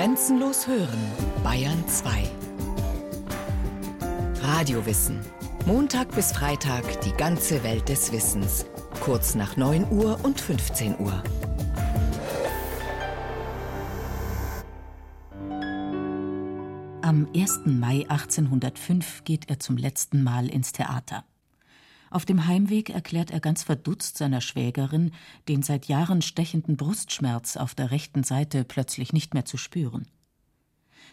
Grenzenlos hören, Bayern 2. Radiowissen. Montag bis Freitag die ganze Welt des Wissens. Kurz nach 9 Uhr und 15 Uhr. Am 1. Mai 1805 geht er zum letzten Mal ins Theater. Auf dem Heimweg erklärt er ganz verdutzt seiner Schwägerin, den seit Jahren stechenden Brustschmerz auf der rechten Seite plötzlich nicht mehr zu spüren.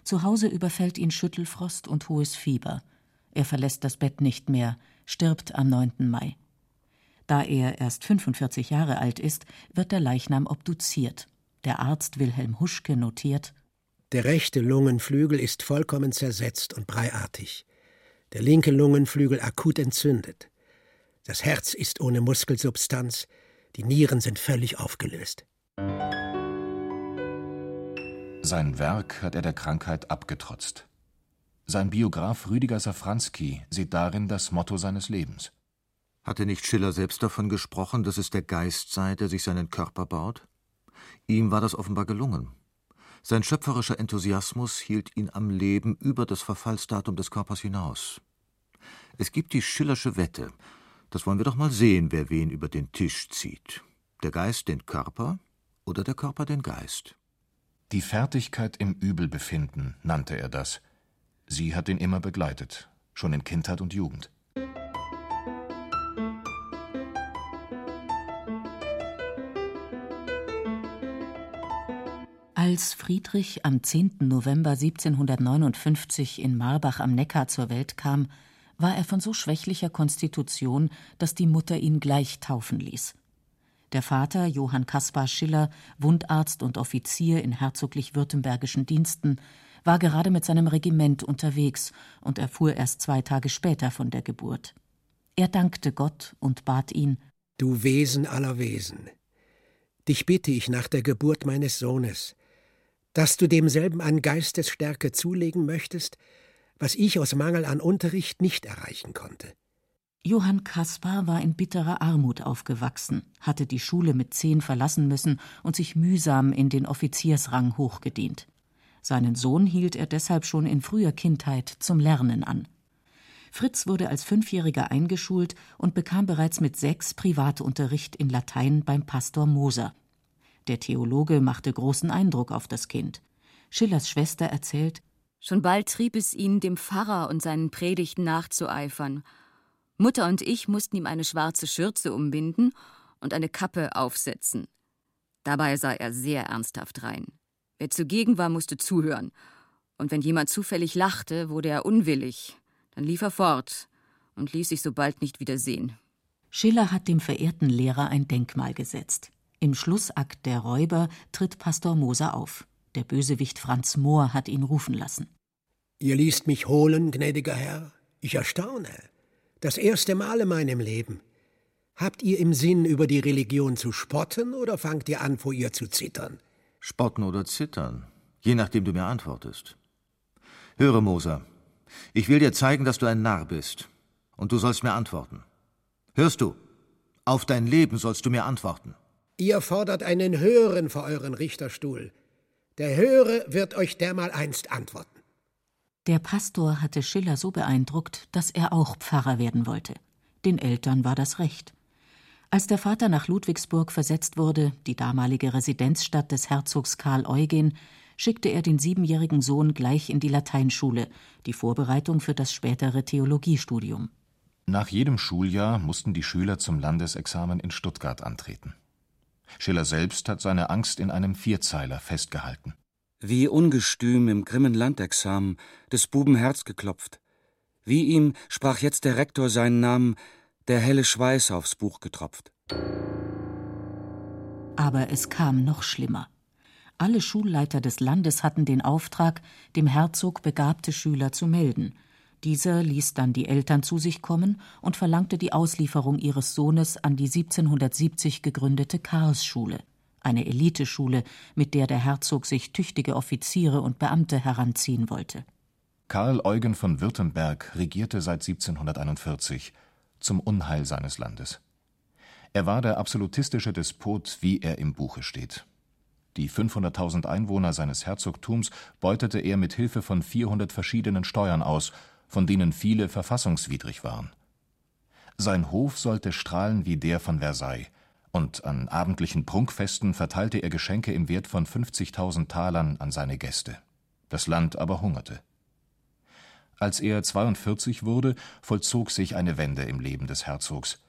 Zu Hause überfällt ihn Schüttelfrost und hohes Fieber. Er verlässt das Bett nicht mehr, stirbt am 9. Mai. Da er erst 45 Jahre alt ist, wird der Leichnam obduziert. Der Arzt Wilhelm Huschke notiert: Der rechte Lungenflügel ist vollkommen zersetzt und breiartig. Der linke Lungenflügel akut entzündet. Das Herz ist ohne Muskelsubstanz, die Nieren sind völlig aufgelöst. Sein Werk hat er der Krankheit abgetrotzt. Sein Biograf Rüdiger Safranski sieht darin das Motto seines Lebens. Hatte nicht Schiller selbst davon gesprochen, dass es der Geist sei, der sich seinen Körper baut? Ihm war das offenbar gelungen. Sein schöpferischer Enthusiasmus hielt ihn am Leben über das Verfallsdatum des Körpers hinaus. Es gibt die Schillersche Wette, das wollen wir doch mal sehen, wer wen über den Tisch zieht. Der Geist den Körper oder der Körper den Geist. Die Fertigkeit im Übelbefinden nannte er das. Sie hat ihn immer begleitet, schon in Kindheit und Jugend. Als Friedrich am 10. November 1759 in Marbach am Neckar zur Welt kam, war er von so schwächlicher Konstitution, dass die Mutter ihn gleich taufen ließ. Der Vater, Johann Kaspar Schiller, Wundarzt und Offizier in herzoglich-württembergischen Diensten, war gerade mit seinem Regiment unterwegs und erfuhr erst zwei Tage später von der Geburt. Er dankte Gott und bat ihn: Du Wesen aller Wesen, dich bitte ich nach der Geburt meines Sohnes, dass du demselben an Geistesstärke zulegen möchtest, was ich aus Mangel an Unterricht nicht erreichen konnte. Johann Kaspar war in bitterer Armut aufgewachsen, hatte die Schule mit zehn verlassen müssen und sich mühsam in den Offiziersrang hochgedient. Seinen Sohn hielt er deshalb schon in früher Kindheit zum Lernen an. Fritz wurde als Fünfjähriger eingeschult und bekam bereits mit sechs Privatunterricht in Latein beim Pastor Moser. Der Theologe machte großen Eindruck auf das Kind. Schillers Schwester erzählt, Schon bald trieb es ihn, dem Pfarrer und seinen Predigten nachzueifern. Mutter und ich mussten ihm eine schwarze Schürze umbinden und eine Kappe aufsetzen. Dabei sah er sehr ernsthaft rein. Wer zugegen war, musste zuhören. Und wenn jemand zufällig lachte, wurde er unwillig. Dann lief er fort und ließ sich so bald nicht wieder sehen. Schiller hat dem verehrten Lehrer ein Denkmal gesetzt. Im Schlussakt der Räuber tritt Pastor Moser auf. Der Bösewicht Franz Mohr hat ihn rufen lassen. Ihr ließt mich holen, gnädiger Herr. Ich erstaune. Das erste Mal in meinem Leben. Habt ihr im Sinn, über die Religion zu spotten oder fangt ihr an, vor ihr zu zittern? Spotten oder zittern, je nachdem du mir antwortest. Höre, Moser, ich will dir zeigen, dass du ein Narr bist. Und du sollst mir antworten. Hörst du? Auf dein Leben sollst du mir antworten. Ihr fordert einen Höheren vor euren Richterstuhl. Der Höhere wird euch dermaleinst antworten. Der Pastor hatte Schiller so beeindruckt, dass er auch Pfarrer werden wollte. Den Eltern war das recht. Als der Vater nach Ludwigsburg versetzt wurde, die damalige Residenzstadt des Herzogs Karl Eugen, schickte er den siebenjährigen Sohn gleich in die Lateinschule, die Vorbereitung für das spätere Theologiestudium. Nach jedem Schuljahr mussten die Schüler zum Landesexamen in Stuttgart antreten. Schiller selbst hat seine Angst in einem Vierzeiler festgehalten. Wie ungestüm im grimmen Landexamen des Buben Herz geklopft. Wie ihm sprach jetzt der Rektor seinen Namen, der helle Schweiß aufs Buch getropft. Aber es kam noch schlimmer. Alle Schulleiter des Landes hatten den Auftrag, dem Herzog begabte Schüler zu melden. Dieser ließ dann die Eltern zu sich kommen und verlangte die Auslieferung ihres Sohnes an die 1770 gegründete Karlsschule, eine Eliteschule, mit der der Herzog sich tüchtige Offiziere und Beamte heranziehen wollte. Karl Eugen von Württemberg regierte seit 1741 zum Unheil seines Landes. Er war der absolutistische Despot, wie er im Buche steht. Die 500.000 Einwohner seines Herzogtums beutete er mit Hilfe von 400 verschiedenen Steuern aus, von denen viele verfassungswidrig waren. Sein Hof sollte strahlen wie der von Versailles, und an abendlichen Prunkfesten verteilte er Geschenke im Wert von 50.000 Talern an seine Gäste. Das Land aber hungerte. Als er 42 wurde, vollzog sich eine Wende im Leben des Herzogs.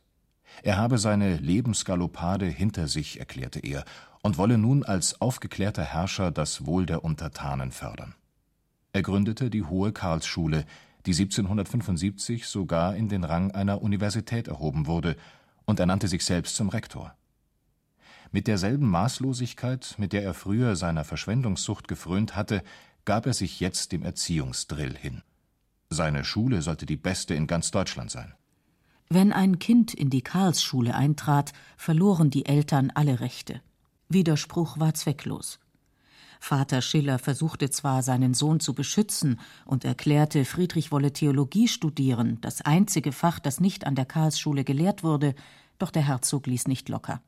Er habe seine Lebensgaloppade hinter sich, erklärte er, und wolle nun als aufgeklärter Herrscher das Wohl der Untertanen fördern. Er gründete die Hohe Karlsschule, die 1775 sogar in den Rang einer Universität erhoben wurde, und ernannte sich selbst zum Rektor. Mit derselben Maßlosigkeit, mit der er früher seiner Verschwendungssucht gefrönt hatte, gab er sich jetzt dem Erziehungsdrill hin. Seine Schule sollte die beste in ganz Deutschland sein. Wenn ein Kind in die Karlsschule eintrat, verloren die Eltern alle Rechte. Widerspruch war zwecklos. Vater Schiller versuchte zwar, seinen Sohn zu beschützen und erklärte, Friedrich wolle Theologie studieren, das einzige Fach, das nicht an der Karlsschule gelehrt wurde, doch der Herzog ließ nicht locker.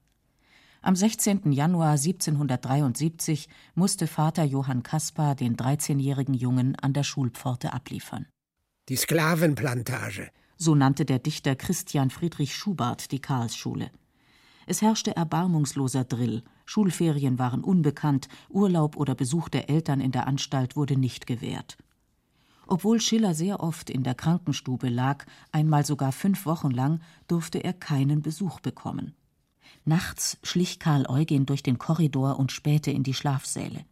Am 16. Januar 1773 musste Vater Johann Kaspar den 13-jährigen Jungen an der Schulpforte abliefern. Die Sklavenplantage. So nannte der Dichter Christian Friedrich Schubart die Karlsschule. Es herrschte erbarmungsloser Drill, Schulferien waren unbekannt, Urlaub oder Besuch der Eltern in der Anstalt wurde nicht gewährt. Obwohl Schiller sehr oft in der Krankenstube lag, einmal sogar fünf Wochen lang, durfte er keinen Besuch bekommen. Nachts schlich Karl Eugen durch den Korridor und spähte in die Schlafsäle.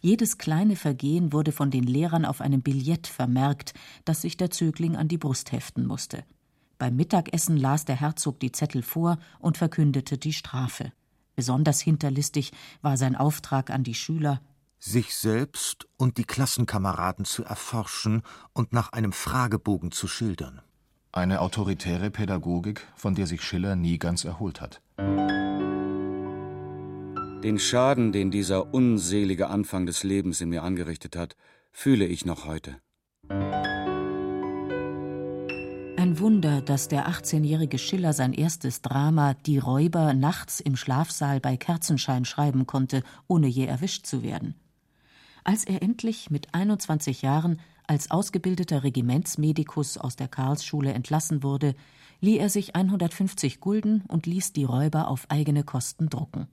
Jedes kleine Vergehen wurde von den Lehrern auf einem Billett vermerkt, das sich der Zögling an die Brust heften musste. Beim Mittagessen las der Herzog die Zettel vor und verkündete die Strafe. Besonders hinterlistig war sein Auftrag an die Schüler, sich selbst und die Klassenkameraden zu erforschen und nach einem Fragebogen zu schildern. Eine autoritäre Pädagogik, von der sich Schiller nie ganz erholt hat. Den Schaden, den dieser unselige Anfang des Lebens in mir angerichtet hat, fühle ich noch heute. Wunder, dass der 18-jährige Schiller sein erstes Drama Die Räuber nachts im Schlafsaal bei Kerzenschein schreiben konnte, ohne je erwischt zu werden. Als er endlich mit 21 Jahren als ausgebildeter Regimentsmedikus aus der Karlsschule entlassen wurde, lieh er sich 150 Gulden und ließ die Räuber auf eigene Kosten drucken.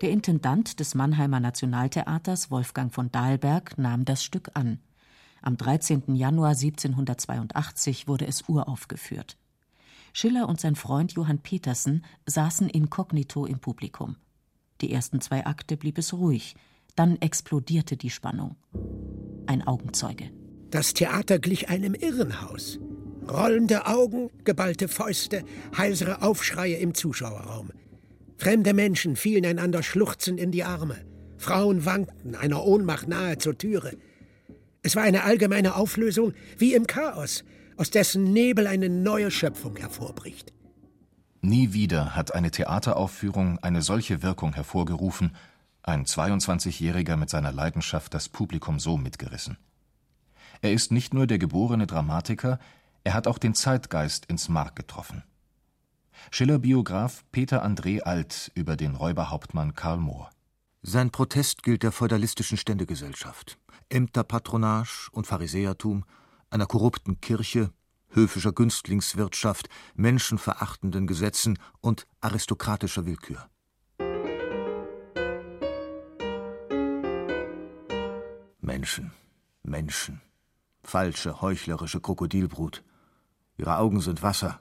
Der Intendant des Mannheimer Nationaltheaters, Wolfgang von Dahlberg, nahm das Stück an. Am 13. Januar 1782 wurde es uraufgeführt. Schiller und sein Freund Johann Petersen saßen inkognito im Publikum. Die ersten zwei Akte blieb es ruhig, dann explodierte die Spannung. Ein Augenzeuge. Das Theater glich einem Irrenhaus. Rollende Augen, geballte Fäuste, heisere Aufschreie im Zuschauerraum. Fremde Menschen fielen einander schluchzend in die Arme. Frauen wankten, einer Ohnmacht nahe zur Türe. Es war eine allgemeine Auflösung wie im Chaos, aus dessen Nebel eine neue Schöpfung hervorbricht. Nie wieder hat eine Theateraufführung eine solche Wirkung hervorgerufen, ein 22-Jähriger mit seiner Leidenschaft das Publikum so mitgerissen. Er ist nicht nur der geborene Dramatiker, er hat auch den Zeitgeist ins Mark getroffen. Schiller-Biograf Peter André Alt über den Räuberhauptmann Karl Mohr. Sein Protest gilt der feudalistischen Ständegesellschaft, Ämterpatronage und Pharisäertum, einer korrupten Kirche, höfischer Günstlingswirtschaft, menschenverachtenden Gesetzen und aristokratischer Willkür. Menschen, Menschen, falsche, heuchlerische Krokodilbrut. Ihre Augen sind Wasser,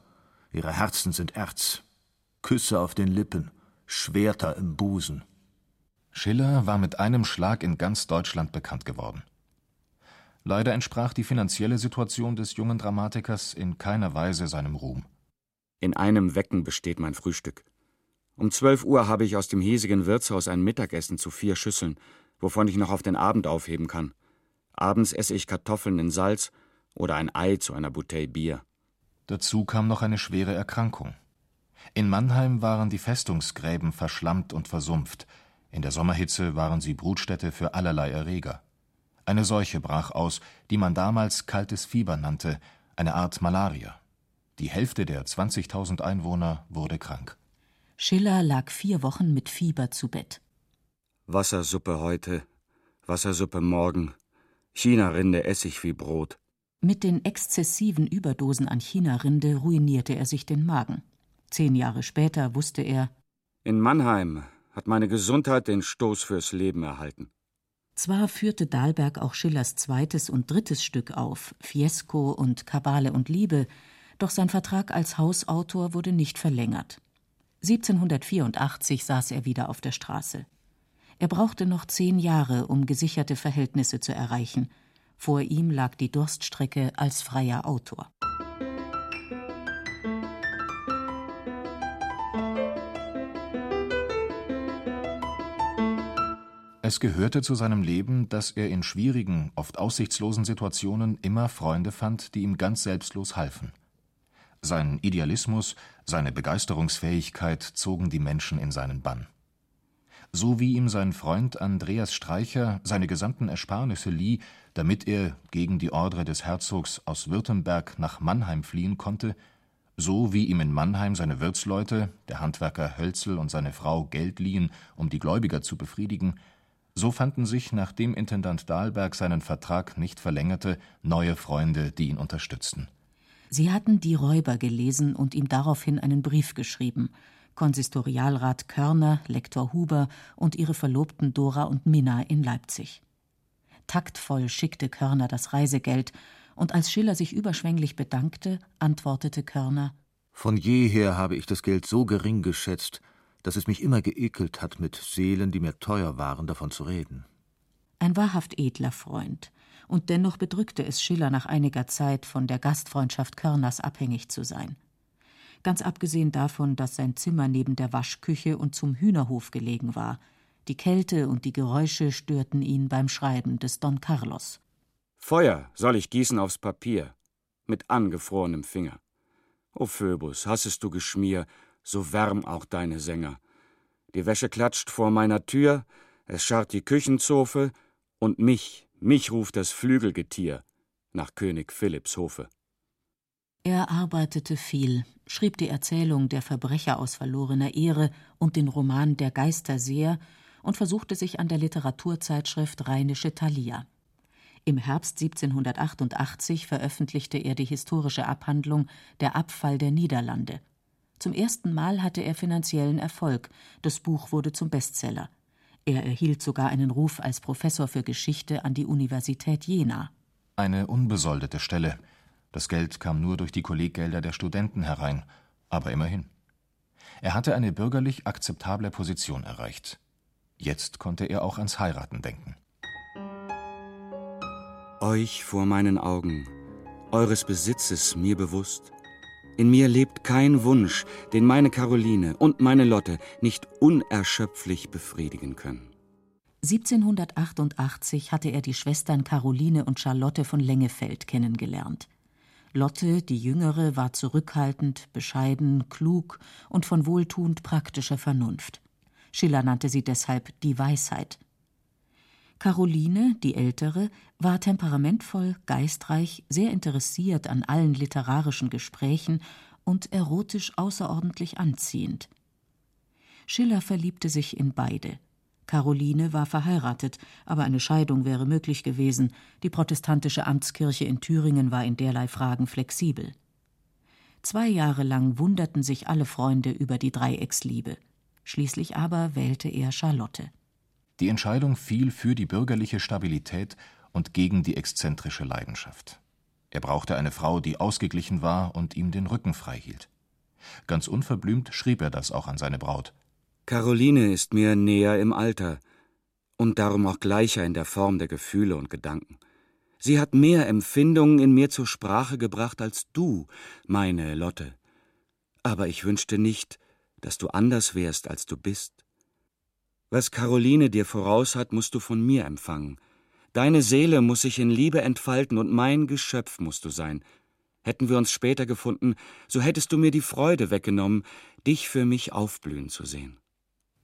ihre Herzen sind Erz, Küsse auf den Lippen, Schwerter im Busen. Schiller war mit einem Schlag in ganz Deutschland bekannt geworden. Leider entsprach die finanzielle Situation des jungen Dramatikers in keiner Weise seinem Ruhm. In einem Wecken besteht mein Frühstück. Um zwölf Uhr habe ich aus dem hiesigen Wirtshaus ein Mittagessen zu vier Schüsseln, wovon ich noch auf den Abend aufheben kann. Abends esse ich Kartoffeln in Salz oder ein Ei zu einer Bouteille Bier. Dazu kam noch eine schwere Erkrankung. In Mannheim waren die Festungsgräben verschlammt und versumpft, in der Sommerhitze waren sie Brutstätte für allerlei Erreger. Eine Seuche brach aus, die man damals kaltes Fieber nannte, eine Art Malaria. Die Hälfte der 20.000 Einwohner wurde krank. Schiller lag vier Wochen mit Fieber zu Bett. Wassersuppe heute, Wassersuppe morgen, China-Rinde Essig wie Brot. Mit den exzessiven Überdosen an China-Rinde ruinierte er sich den Magen. Zehn Jahre später wusste er: In Mannheim hat meine Gesundheit den Stoß fürs Leben erhalten. Zwar führte Dahlberg auch Schillers zweites und drittes Stück auf, Fiesco und Kabale und Liebe, doch sein Vertrag als Hausautor wurde nicht verlängert. 1784 saß er wieder auf der Straße. Er brauchte noch zehn Jahre, um gesicherte Verhältnisse zu erreichen. Vor ihm lag die Durststrecke als freier Autor. Es gehörte zu seinem Leben, dass er in schwierigen, oft aussichtslosen Situationen immer Freunde fand, die ihm ganz selbstlos halfen. Sein Idealismus, seine Begeisterungsfähigkeit zogen die Menschen in seinen Bann. So wie ihm sein Freund Andreas Streicher seine gesamten Ersparnisse lieh, damit er gegen die Ordre des Herzogs aus Württemberg nach Mannheim fliehen konnte, so wie ihm in Mannheim seine Wirtsleute, der Handwerker Hölzel und seine Frau Geld liehen, um die Gläubiger zu befriedigen, so fanden sich, nachdem Intendant Dahlberg seinen Vertrag nicht verlängerte, neue Freunde, die ihn unterstützten. Sie hatten Die Räuber gelesen und ihm daraufhin einen Brief geschrieben. Konsistorialrat Körner, Lektor Huber und ihre Verlobten Dora und Minna in Leipzig. Taktvoll schickte Körner das Reisegeld, und als Schiller sich überschwänglich bedankte, antwortete Körner Von jeher habe ich das Geld so gering geschätzt, dass es mich immer geekelt hat, mit Seelen, die mir teuer waren, davon zu reden. Ein wahrhaft edler Freund, und dennoch bedrückte es Schiller nach einiger Zeit, von der Gastfreundschaft Körners abhängig zu sein. Ganz abgesehen davon, dass sein Zimmer neben der Waschküche und zum Hühnerhof gelegen war. Die Kälte und die Geräusche störten ihn beim Schreiben des Don Carlos. Feuer soll ich gießen aufs Papier, mit angefrorenem Finger. O Phoebus, hassest du Geschmier, so wärm auch deine Sänger. Die Wäsche klatscht vor meiner Tür, es scharrt die Küchenzofe, und mich, mich ruft das Flügelgetier nach König Philipps Hofe. Er arbeitete viel, schrieb die Erzählung Der Verbrecher aus verlorener Ehre und den Roman Der Geisterseher und versuchte sich an der Literaturzeitschrift Rheinische Thalia. Im Herbst 1788 veröffentlichte er die historische Abhandlung Der Abfall der Niederlande. Zum ersten Mal hatte er finanziellen Erfolg. Das Buch wurde zum Bestseller. Er erhielt sogar einen Ruf als Professor für Geschichte an die Universität Jena. Eine unbesoldete Stelle. Das Geld kam nur durch die Kolleggelder der Studenten herein, aber immerhin. Er hatte eine bürgerlich akzeptable Position erreicht. Jetzt konnte er auch ans Heiraten denken. Euch vor meinen Augen, eures Besitzes mir bewusst, in mir lebt kein Wunsch, den meine Caroline und meine Lotte nicht unerschöpflich befriedigen können. 1788 hatte er die Schwestern Caroline und Charlotte von Lengefeld kennengelernt. Lotte, die Jüngere, war zurückhaltend, bescheiden, klug und von wohltuend praktischer Vernunft. Schiller nannte sie deshalb die Weisheit. Caroline, die Ältere, war temperamentvoll, geistreich, sehr interessiert an allen literarischen Gesprächen und erotisch außerordentlich anziehend. Schiller verliebte sich in beide. Caroline war verheiratet, aber eine Scheidung wäre möglich gewesen. Die protestantische Amtskirche in Thüringen war in derlei Fragen flexibel. Zwei Jahre lang wunderten sich alle Freunde über die Dreiecksliebe. Schließlich aber wählte er Charlotte. Die Entscheidung fiel für die bürgerliche Stabilität und gegen die exzentrische Leidenschaft. Er brauchte eine Frau, die ausgeglichen war und ihm den Rücken frei hielt. Ganz unverblümt schrieb er das auch an seine Braut. Caroline ist mir näher im Alter und darum auch gleicher in der Form der Gefühle und Gedanken. Sie hat mehr Empfindungen in mir zur Sprache gebracht als du, meine Lotte. Aber ich wünschte nicht, dass du anders wärst, als du bist. Was Caroline dir voraus hat, musst du von mir empfangen. Deine Seele muss sich in Liebe entfalten und mein Geschöpf musst du sein. Hätten wir uns später gefunden, so hättest du mir die Freude weggenommen, dich für mich aufblühen zu sehen.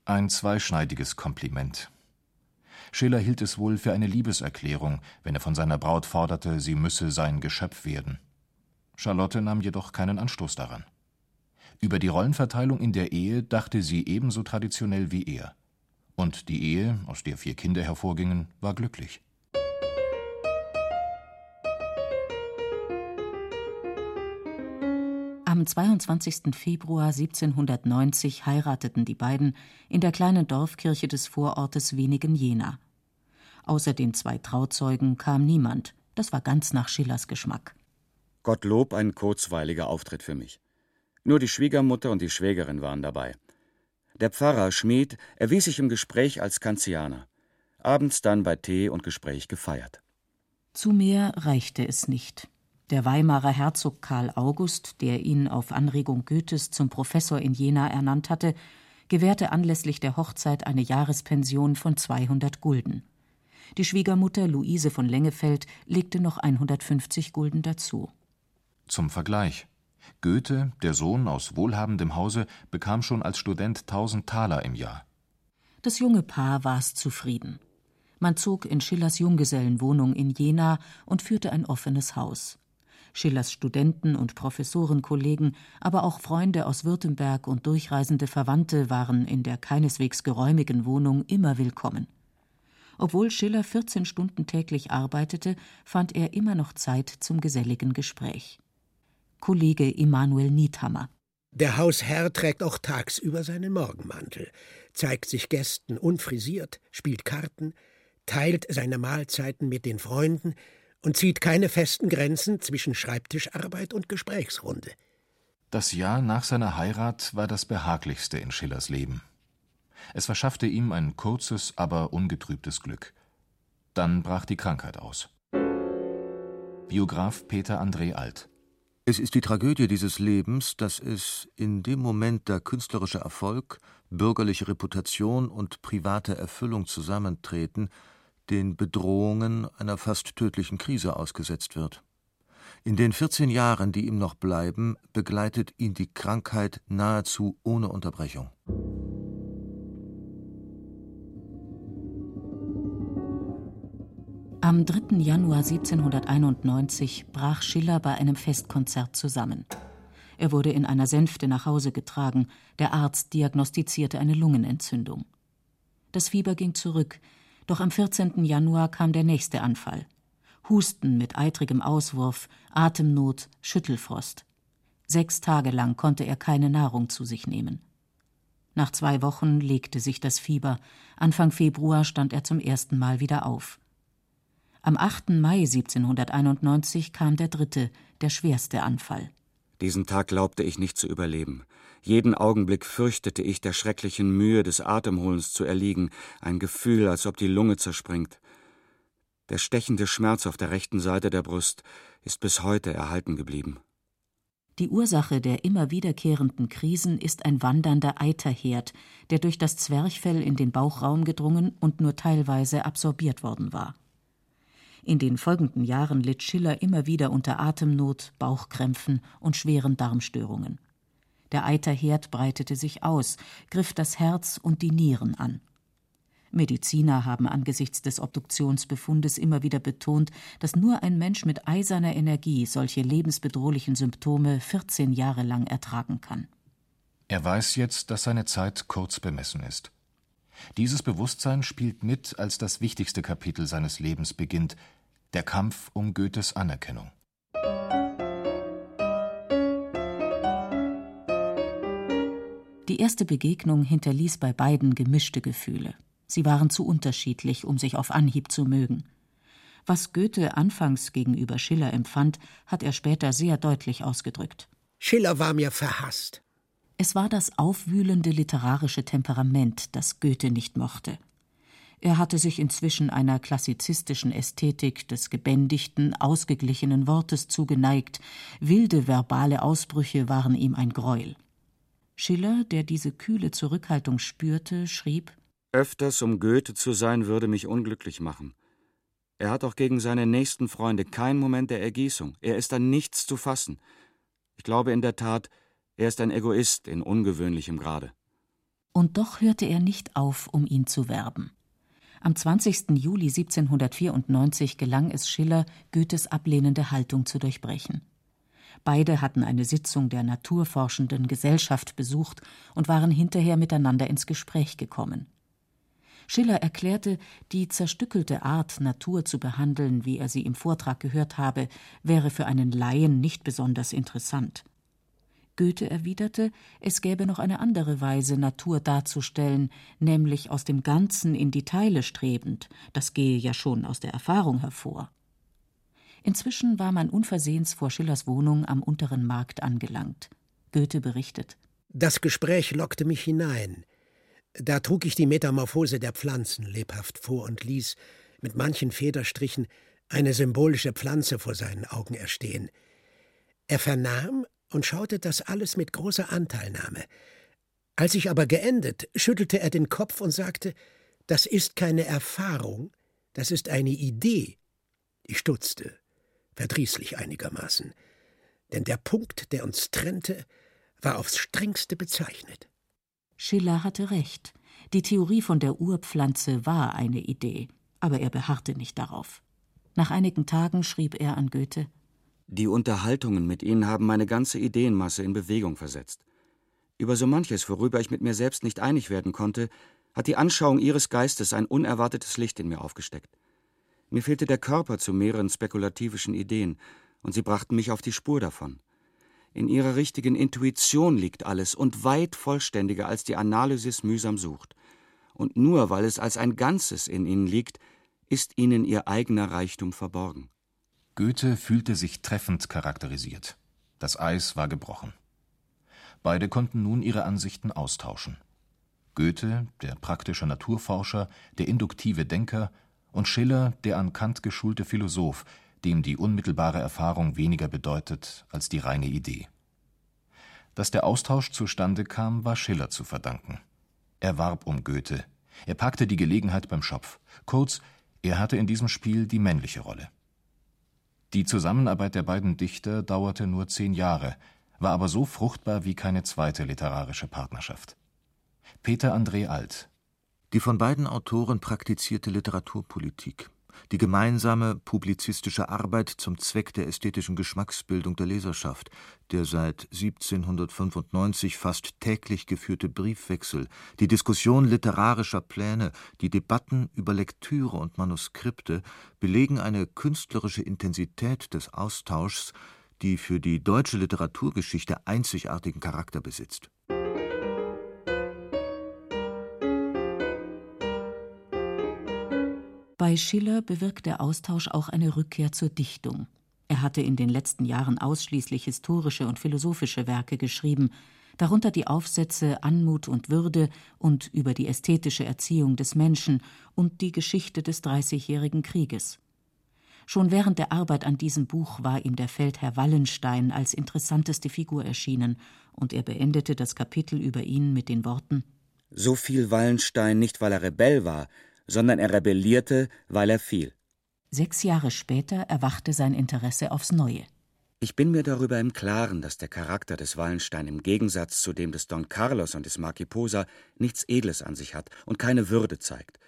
Ein zweischneidiges Kompliment. Schiller hielt es wohl für eine Liebeserklärung, wenn er von seiner Braut forderte, sie müsse sein Geschöpf werden. Charlotte nahm jedoch keinen Anstoß daran. Über die Rollenverteilung in der Ehe dachte sie ebenso traditionell wie er. Und die Ehe, aus der vier Kinder hervorgingen, war glücklich. Am 22. Februar 1790 heirateten die beiden in der kleinen Dorfkirche des Vorortes Wenigen Jena. Außer den zwei Trauzeugen kam niemand. Das war ganz nach Schillers Geschmack. Gottlob ein kurzweiliger Auftritt für mich. Nur die Schwiegermutter und die Schwägerin waren dabei. Der Pfarrer Schmid erwies sich im Gespräch als Kanzianer. Abends dann bei Tee und Gespräch gefeiert. Zu mehr reichte es nicht. Der Weimarer Herzog Karl August, der ihn auf Anregung Goethes zum Professor in Jena ernannt hatte, gewährte anlässlich der Hochzeit eine Jahrespension von 200 Gulden. Die Schwiegermutter Luise von Lengefeld legte noch 150 Gulden dazu. Zum Vergleich. Goethe, der Sohn aus wohlhabendem Hause, bekam schon als Student 1000 Taler im Jahr. Das junge Paar war es zufrieden. Man zog in Schillers Junggesellenwohnung in Jena und führte ein offenes Haus. Schillers Studenten und Professorenkollegen, aber auch Freunde aus Württemberg und durchreisende Verwandte waren in der keineswegs geräumigen Wohnung immer willkommen. Obwohl Schiller 14 Stunden täglich arbeitete, fand er immer noch Zeit zum geselligen Gespräch. Kollege Emanuel Niethammer. Der Hausherr trägt auch tagsüber seinen Morgenmantel, zeigt sich Gästen unfrisiert, spielt Karten, teilt seine Mahlzeiten mit den Freunden, und zieht keine festen Grenzen zwischen Schreibtischarbeit und Gesprächsrunde. Das Jahr nach seiner Heirat war das behaglichste in Schillers Leben. Es verschaffte ihm ein kurzes, aber ungetrübtes Glück. Dann brach die Krankheit aus. Biograf Peter André Alt Es ist die Tragödie dieses Lebens, dass es in dem Moment, da künstlerischer Erfolg, bürgerliche Reputation und private Erfüllung zusammentreten, den Bedrohungen einer fast tödlichen Krise ausgesetzt wird. In den 14 Jahren, die ihm noch bleiben, begleitet ihn die Krankheit nahezu ohne Unterbrechung. Am 3. Januar 1791 brach Schiller bei einem Festkonzert zusammen. Er wurde in einer Sänfte nach Hause getragen. Der Arzt diagnostizierte eine Lungenentzündung. Das Fieber ging zurück, doch am 14. Januar kam der nächste Anfall. Husten mit eitrigem Auswurf, Atemnot, Schüttelfrost. Sechs Tage lang konnte er keine Nahrung zu sich nehmen. Nach zwei Wochen legte sich das Fieber. Anfang Februar stand er zum ersten Mal wieder auf. Am 8. Mai 1791 kam der dritte, der schwerste Anfall. Diesen Tag glaubte ich nicht zu überleben. Jeden Augenblick fürchtete ich, der schrecklichen Mühe des Atemholens zu erliegen, ein Gefühl, als ob die Lunge zerspringt. Der stechende Schmerz auf der rechten Seite der Brust ist bis heute erhalten geblieben. Die Ursache der immer wiederkehrenden Krisen ist ein wandernder Eiterherd, der durch das Zwerchfell in den Bauchraum gedrungen und nur teilweise absorbiert worden war. In den folgenden Jahren litt Schiller immer wieder unter Atemnot, Bauchkrämpfen und schweren Darmstörungen. Der Eiterherd breitete sich aus, griff das Herz und die Nieren an. Mediziner haben angesichts des Obduktionsbefundes immer wieder betont, dass nur ein Mensch mit eiserner Energie solche lebensbedrohlichen Symptome 14 Jahre lang ertragen kann. Er weiß jetzt, dass seine Zeit kurz bemessen ist. Dieses Bewusstsein spielt mit, als das wichtigste Kapitel seines Lebens beginnt, der Kampf um Goethes Anerkennung. Die erste Begegnung hinterließ bei beiden gemischte Gefühle. Sie waren zu unterschiedlich, um sich auf Anhieb zu mögen. Was Goethe anfangs gegenüber Schiller empfand, hat er später sehr deutlich ausgedrückt. Schiller war mir verhasst. Es war das aufwühlende literarische Temperament, das Goethe nicht mochte. Er hatte sich inzwischen einer klassizistischen Ästhetik des gebändigten, ausgeglichenen Wortes zugeneigt, wilde verbale Ausbrüche waren ihm ein Greuel. Schiller, der diese kühle Zurückhaltung spürte, schrieb Öfters um Goethe zu sein, würde mich unglücklich machen. Er hat auch gegen seine nächsten Freunde keinen Moment der Ergießung. Er ist an nichts zu fassen. Ich glaube in der Tat, er ist ein Egoist in ungewöhnlichem Grade. Und doch hörte er nicht auf, um ihn zu werben. Am 20. Juli 1794 gelang es Schiller, Goethes ablehnende Haltung zu durchbrechen. Beide hatten eine Sitzung der naturforschenden Gesellschaft besucht und waren hinterher miteinander ins Gespräch gekommen. Schiller erklärte, die zerstückelte Art, Natur zu behandeln, wie er sie im Vortrag gehört habe, wäre für einen Laien nicht besonders interessant. Goethe erwiderte, es gäbe noch eine andere Weise, Natur darzustellen, nämlich aus dem Ganzen in die Teile strebend, das gehe ja schon aus der Erfahrung hervor. Inzwischen war man unversehens vor Schillers Wohnung am unteren Markt angelangt. Goethe berichtet. Das Gespräch lockte mich hinein. Da trug ich die Metamorphose der Pflanzen lebhaft vor und ließ, mit manchen Federstrichen, eine symbolische Pflanze vor seinen Augen erstehen. Er vernahm und schaute das alles mit großer Anteilnahme. Als ich aber geendet, schüttelte er den Kopf und sagte, das ist keine Erfahrung, das ist eine Idee. Ich stutzte, verdrießlich einigermaßen, denn der Punkt, der uns trennte, war aufs strengste bezeichnet. Schiller hatte recht. Die Theorie von der Urpflanze war eine Idee, aber er beharrte nicht darauf. Nach einigen Tagen schrieb er an Goethe Die Unterhaltungen mit Ihnen haben meine ganze Ideenmasse in Bewegung versetzt. Über so manches, worüber ich mit mir selbst nicht einig werden konnte, hat die Anschauung Ihres Geistes ein unerwartetes Licht in mir aufgesteckt. Mir fehlte der Körper zu mehreren spekulativischen Ideen, und Sie brachten mich auf die Spur davon. In ihrer richtigen Intuition liegt alles und weit vollständiger, als die Analysis mühsam sucht. Und nur weil es als ein Ganzes in ihnen liegt, ist ihnen ihr eigener Reichtum verborgen. Goethe fühlte sich treffend charakterisiert. Das Eis war gebrochen. Beide konnten nun ihre Ansichten austauschen. Goethe, der praktische Naturforscher, der induktive Denker, und Schiller, der an Kant geschulte Philosoph, dem die unmittelbare Erfahrung weniger bedeutet als die reine Idee. Dass der Austausch zustande kam, war Schiller zu verdanken. Er warb um Goethe, er packte die Gelegenheit beim Schopf, kurz, er hatte in diesem Spiel die männliche Rolle. Die Zusammenarbeit der beiden Dichter dauerte nur zehn Jahre, war aber so fruchtbar wie keine zweite literarische Partnerschaft. Peter André Alt Die von beiden Autoren praktizierte Literaturpolitik die gemeinsame publizistische Arbeit zum Zweck der ästhetischen Geschmacksbildung der Leserschaft, der seit 1795 fast täglich geführte Briefwechsel, die Diskussion literarischer Pläne, die Debatten über Lektüre und Manuskripte belegen eine künstlerische Intensität des Austauschs, die für die deutsche Literaturgeschichte einzigartigen Charakter besitzt Bei Schiller bewirkt der Austausch auch eine Rückkehr zur Dichtung. Er hatte in den letzten Jahren ausschließlich historische und philosophische Werke geschrieben, darunter die Aufsätze Anmut und Würde und über die ästhetische Erziehung des Menschen und die Geschichte des Dreißigjährigen Krieges. Schon während der Arbeit an diesem Buch war ihm der Feldherr Wallenstein als interessanteste Figur erschienen, und er beendete das Kapitel über ihn mit den Worten So fiel Wallenstein nicht, weil er Rebell war, sondern er rebellierte, weil er fiel. Sechs Jahre später erwachte sein Interesse aufs Neue. Ich bin mir darüber im Klaren, dass der Charakter des Wallenstein im Gegensatz zu dem des Don Carlos und des Marquis Posa nichts Edles an sich hat und keine Würde zeigt.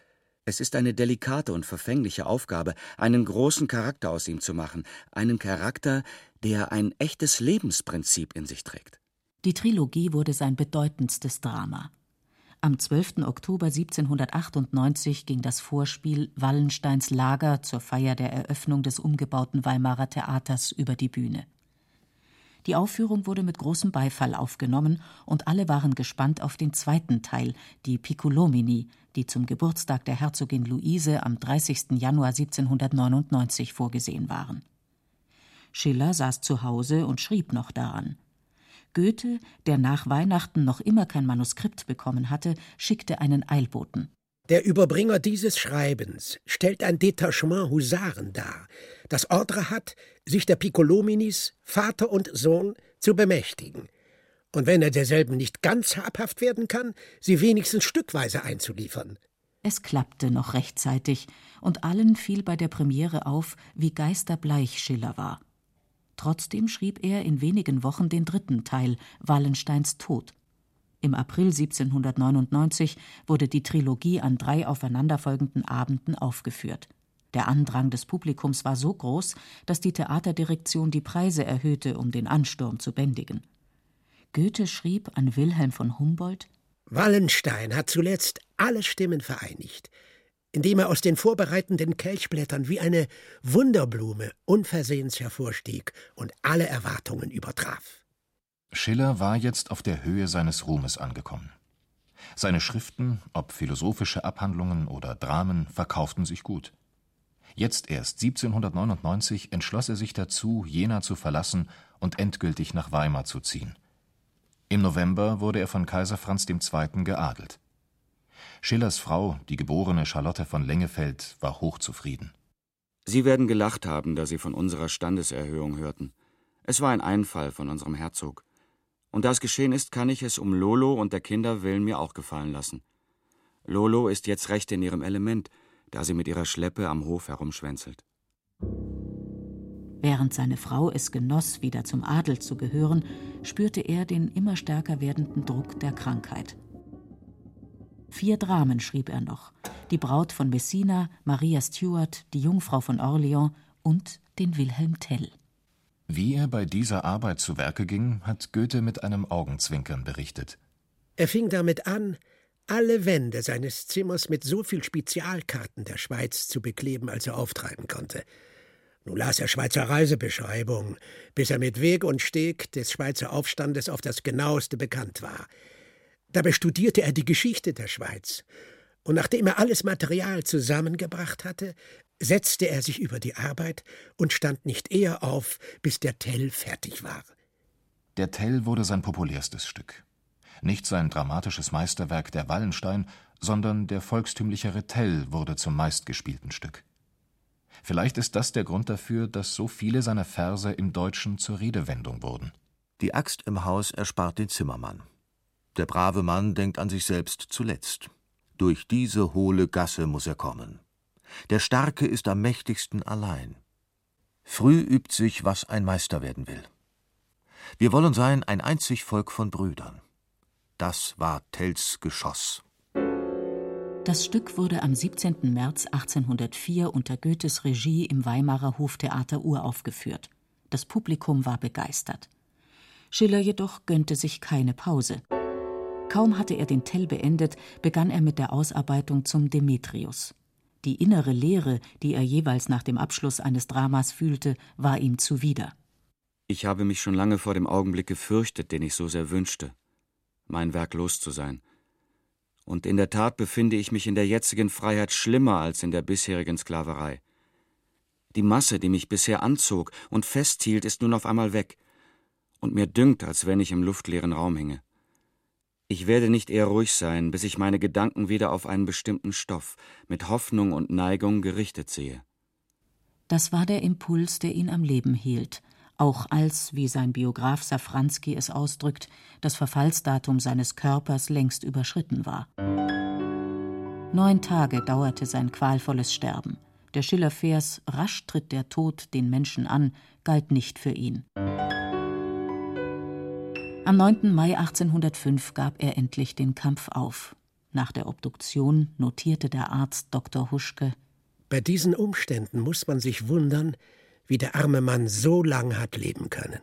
Es ist eine delikate und verfängliche Aufgabe, einen großen Charakter aus ihm zu machen, einen Charakter, der ein echtes Lebensprinzip in sich trägt. Die Trilogie wurde sein bedeutendstes Drama. Am 12. Oktober 1798 ging das Vorspiel Wallensteins Lager zur Feier der Eröffnung des umgebauten Weimarer Theaters über die Bühne. Die Aufführung wurde mit großem Beifall aufgenommen und alle waren gespannt auf den zweiten Teil, die Piccolomini, die zum Geburtstag der Herzogin Luise am 30. Januar 1799 vorgesehen waren. Schiller saß zu Hause und schrieb noch daran. Goethe, der nach Weihnachten noch immer kein Manuskript bekommen hatte, schickte einen Eilboten. Der Überbringer dieses Schreibens stellt ein Detachement Husaren dar, das Ordre hat, sich der Piccolominis, Vater und Sohn, zu bemächtigen. Und wenn er derselben nicht ganz habhaft werden kann, sie wenigstens stückweise einzuliefern. Es klappte noch rechtzeitig, und allen fiel bei der Premiere auf, wie geisterbleich Schiller war. Trotzdem schrieb er in wenigen Wochen den dritten Teil Wallensteins Tod. Im April 1799 wurde die Trilogie an drei aufeinanderfolgenden Abenden aufgeführt. Der Andrang des Publikums war so groß, dass die Theaterdirektion die Preise erhöhte, um den Ansturm zu bändigen. Goethe schrieb an Wilhelm von Humboldt Wallenstein hat zuletzt alle Stimmen vereinigt, indem er aus den vorbereitenden Kelchblättern wie eine Wunderblume unversehens hervorstieg und alle Erwartungen übertraf. Schiller war jetzt auf der Höhe seines Ruhmes angekommen. Seine Schriften, ob philosophische Abhandlungen oder Dramen, verkauften sich gut. Jetzt erst 1799 entschloss er sich dazu, Jena zu verlassen und endgültig nach Weimar zu ziehen. Im November wurde er von Kaiser Franz II. geadelt. Schillers Frau, die geborene Charlotte von Lengefeld, war hochzufrieden. Sie werden gelacht haben, da Sie von unserer Standeserhöhung hörten. Es war ein Einfall von unserem Herzog. Und da es geschehen ist, kann ich es um Lolo und der Kinder willen mir auch gefallen lassen. Lolo ist jetzt recht in ihrem Element, da sie mit ihrer Schleppe am Hof herumschwänzelt. Während seine Frau es genoss, wieder zum Adel zu gehören, spürte er den immer stärker werdenden Druck der Krankheit. Vier Dramen schrieb er noch: Die Braut von Messina, Maria Stuart, die Jungfrau von Orleans und den Wilhelm Tell. Wie er bei dieser Arbeit zu Werke ging, hat Goethe mit einem Augenzwinkern berichtet. Er fing damit an, alle Wände seines Zimmers mit so viel Spezialkarten der Schweiz zu bekleben, als er auftreiben konnte. Nun las er Schweizer Reisebeschreibungen, bis er mit Weg und Steg des Schweizer Aufstandes auf das genaueste bekannt war. Dabei studierte er die Geschichte der Schweiz, und nachdem er alles Material zusammengebracht hatte, setzte er sich über die Arbeit und stand nicht eher auf, bis der Tell fertig war. Der Tell wurde sein populärstes Stück. Nicht sein dramatisches Meisterwerk der Wallenstein, sondern der volkstümlichere Tell wurde zum meistgespielten Stück. Vielleicht ist das der Grund dafür, dass so viele seiner Verse im Deutschen zur Redewendung wurden. Die Axt im Haus erspart den Zimmermann. Der brave Mann denkt an sich selbst zuletzt. Durch diese hohle Gasse muss er kommen. Der Starke ist am mächtigsten allein. Früh übt sich, was ein Meister werden will. Wir wollen sein ein einzig Volk von Brüdern. Das war Tells Geschoss. Das Stück wurde am 17. März 1804 unter Goethes Regie im Weimarer Hoftheater uraufgeführt. Das Publikum war begeistert. Schiller jedoch gönnte sich keine Pause. Kaum hatte er den Tell beendet, begann er mit der Ausarbeitung zum Demetrius. Die innere Leere, die er jeweils nach dem Abschluss eines Dramas fühlte, war ihm zuwider. Ich habe mich schon lange vor dem Augenblick gefürchtet, den ich so sehr wünschte, mein Werk los zu sein. Und in der Tat befinde ich mich in der jetzigen Freiheit schlimmer als in der bisherigen Sklaverei. Die Masse, die mich bisher anzog und festhielt, ist nun auf einmal weg, und mir dünkt, als wenn ich im luftleeren Raum hinge. Ich werde nicht eher ruhig sein, bis ich meine Gedanken wieder auf einen bestimmten Stoff mit Hoffnung und Neigung gerichtet sehe. Das war der Impuls, der ihn am Leben hielt, auch als, wie sein Biograf Safranski es ausdrückt, das Verfallsdatum seines Körpers längst überschritten war. Neun Tage dauerte sein qualvolles Sterben. Der Schillervers Rasch tritt der Tod den Menschen an, galt nicht für ihn. Am 9. Mai 1805 gab er endlich den Kampf auf. Nach der Obduktion notierte der Arzt Dr. Huschke Bei diesen Umständen muss man sich wundern, wie der arme Mann so lang hat leben können.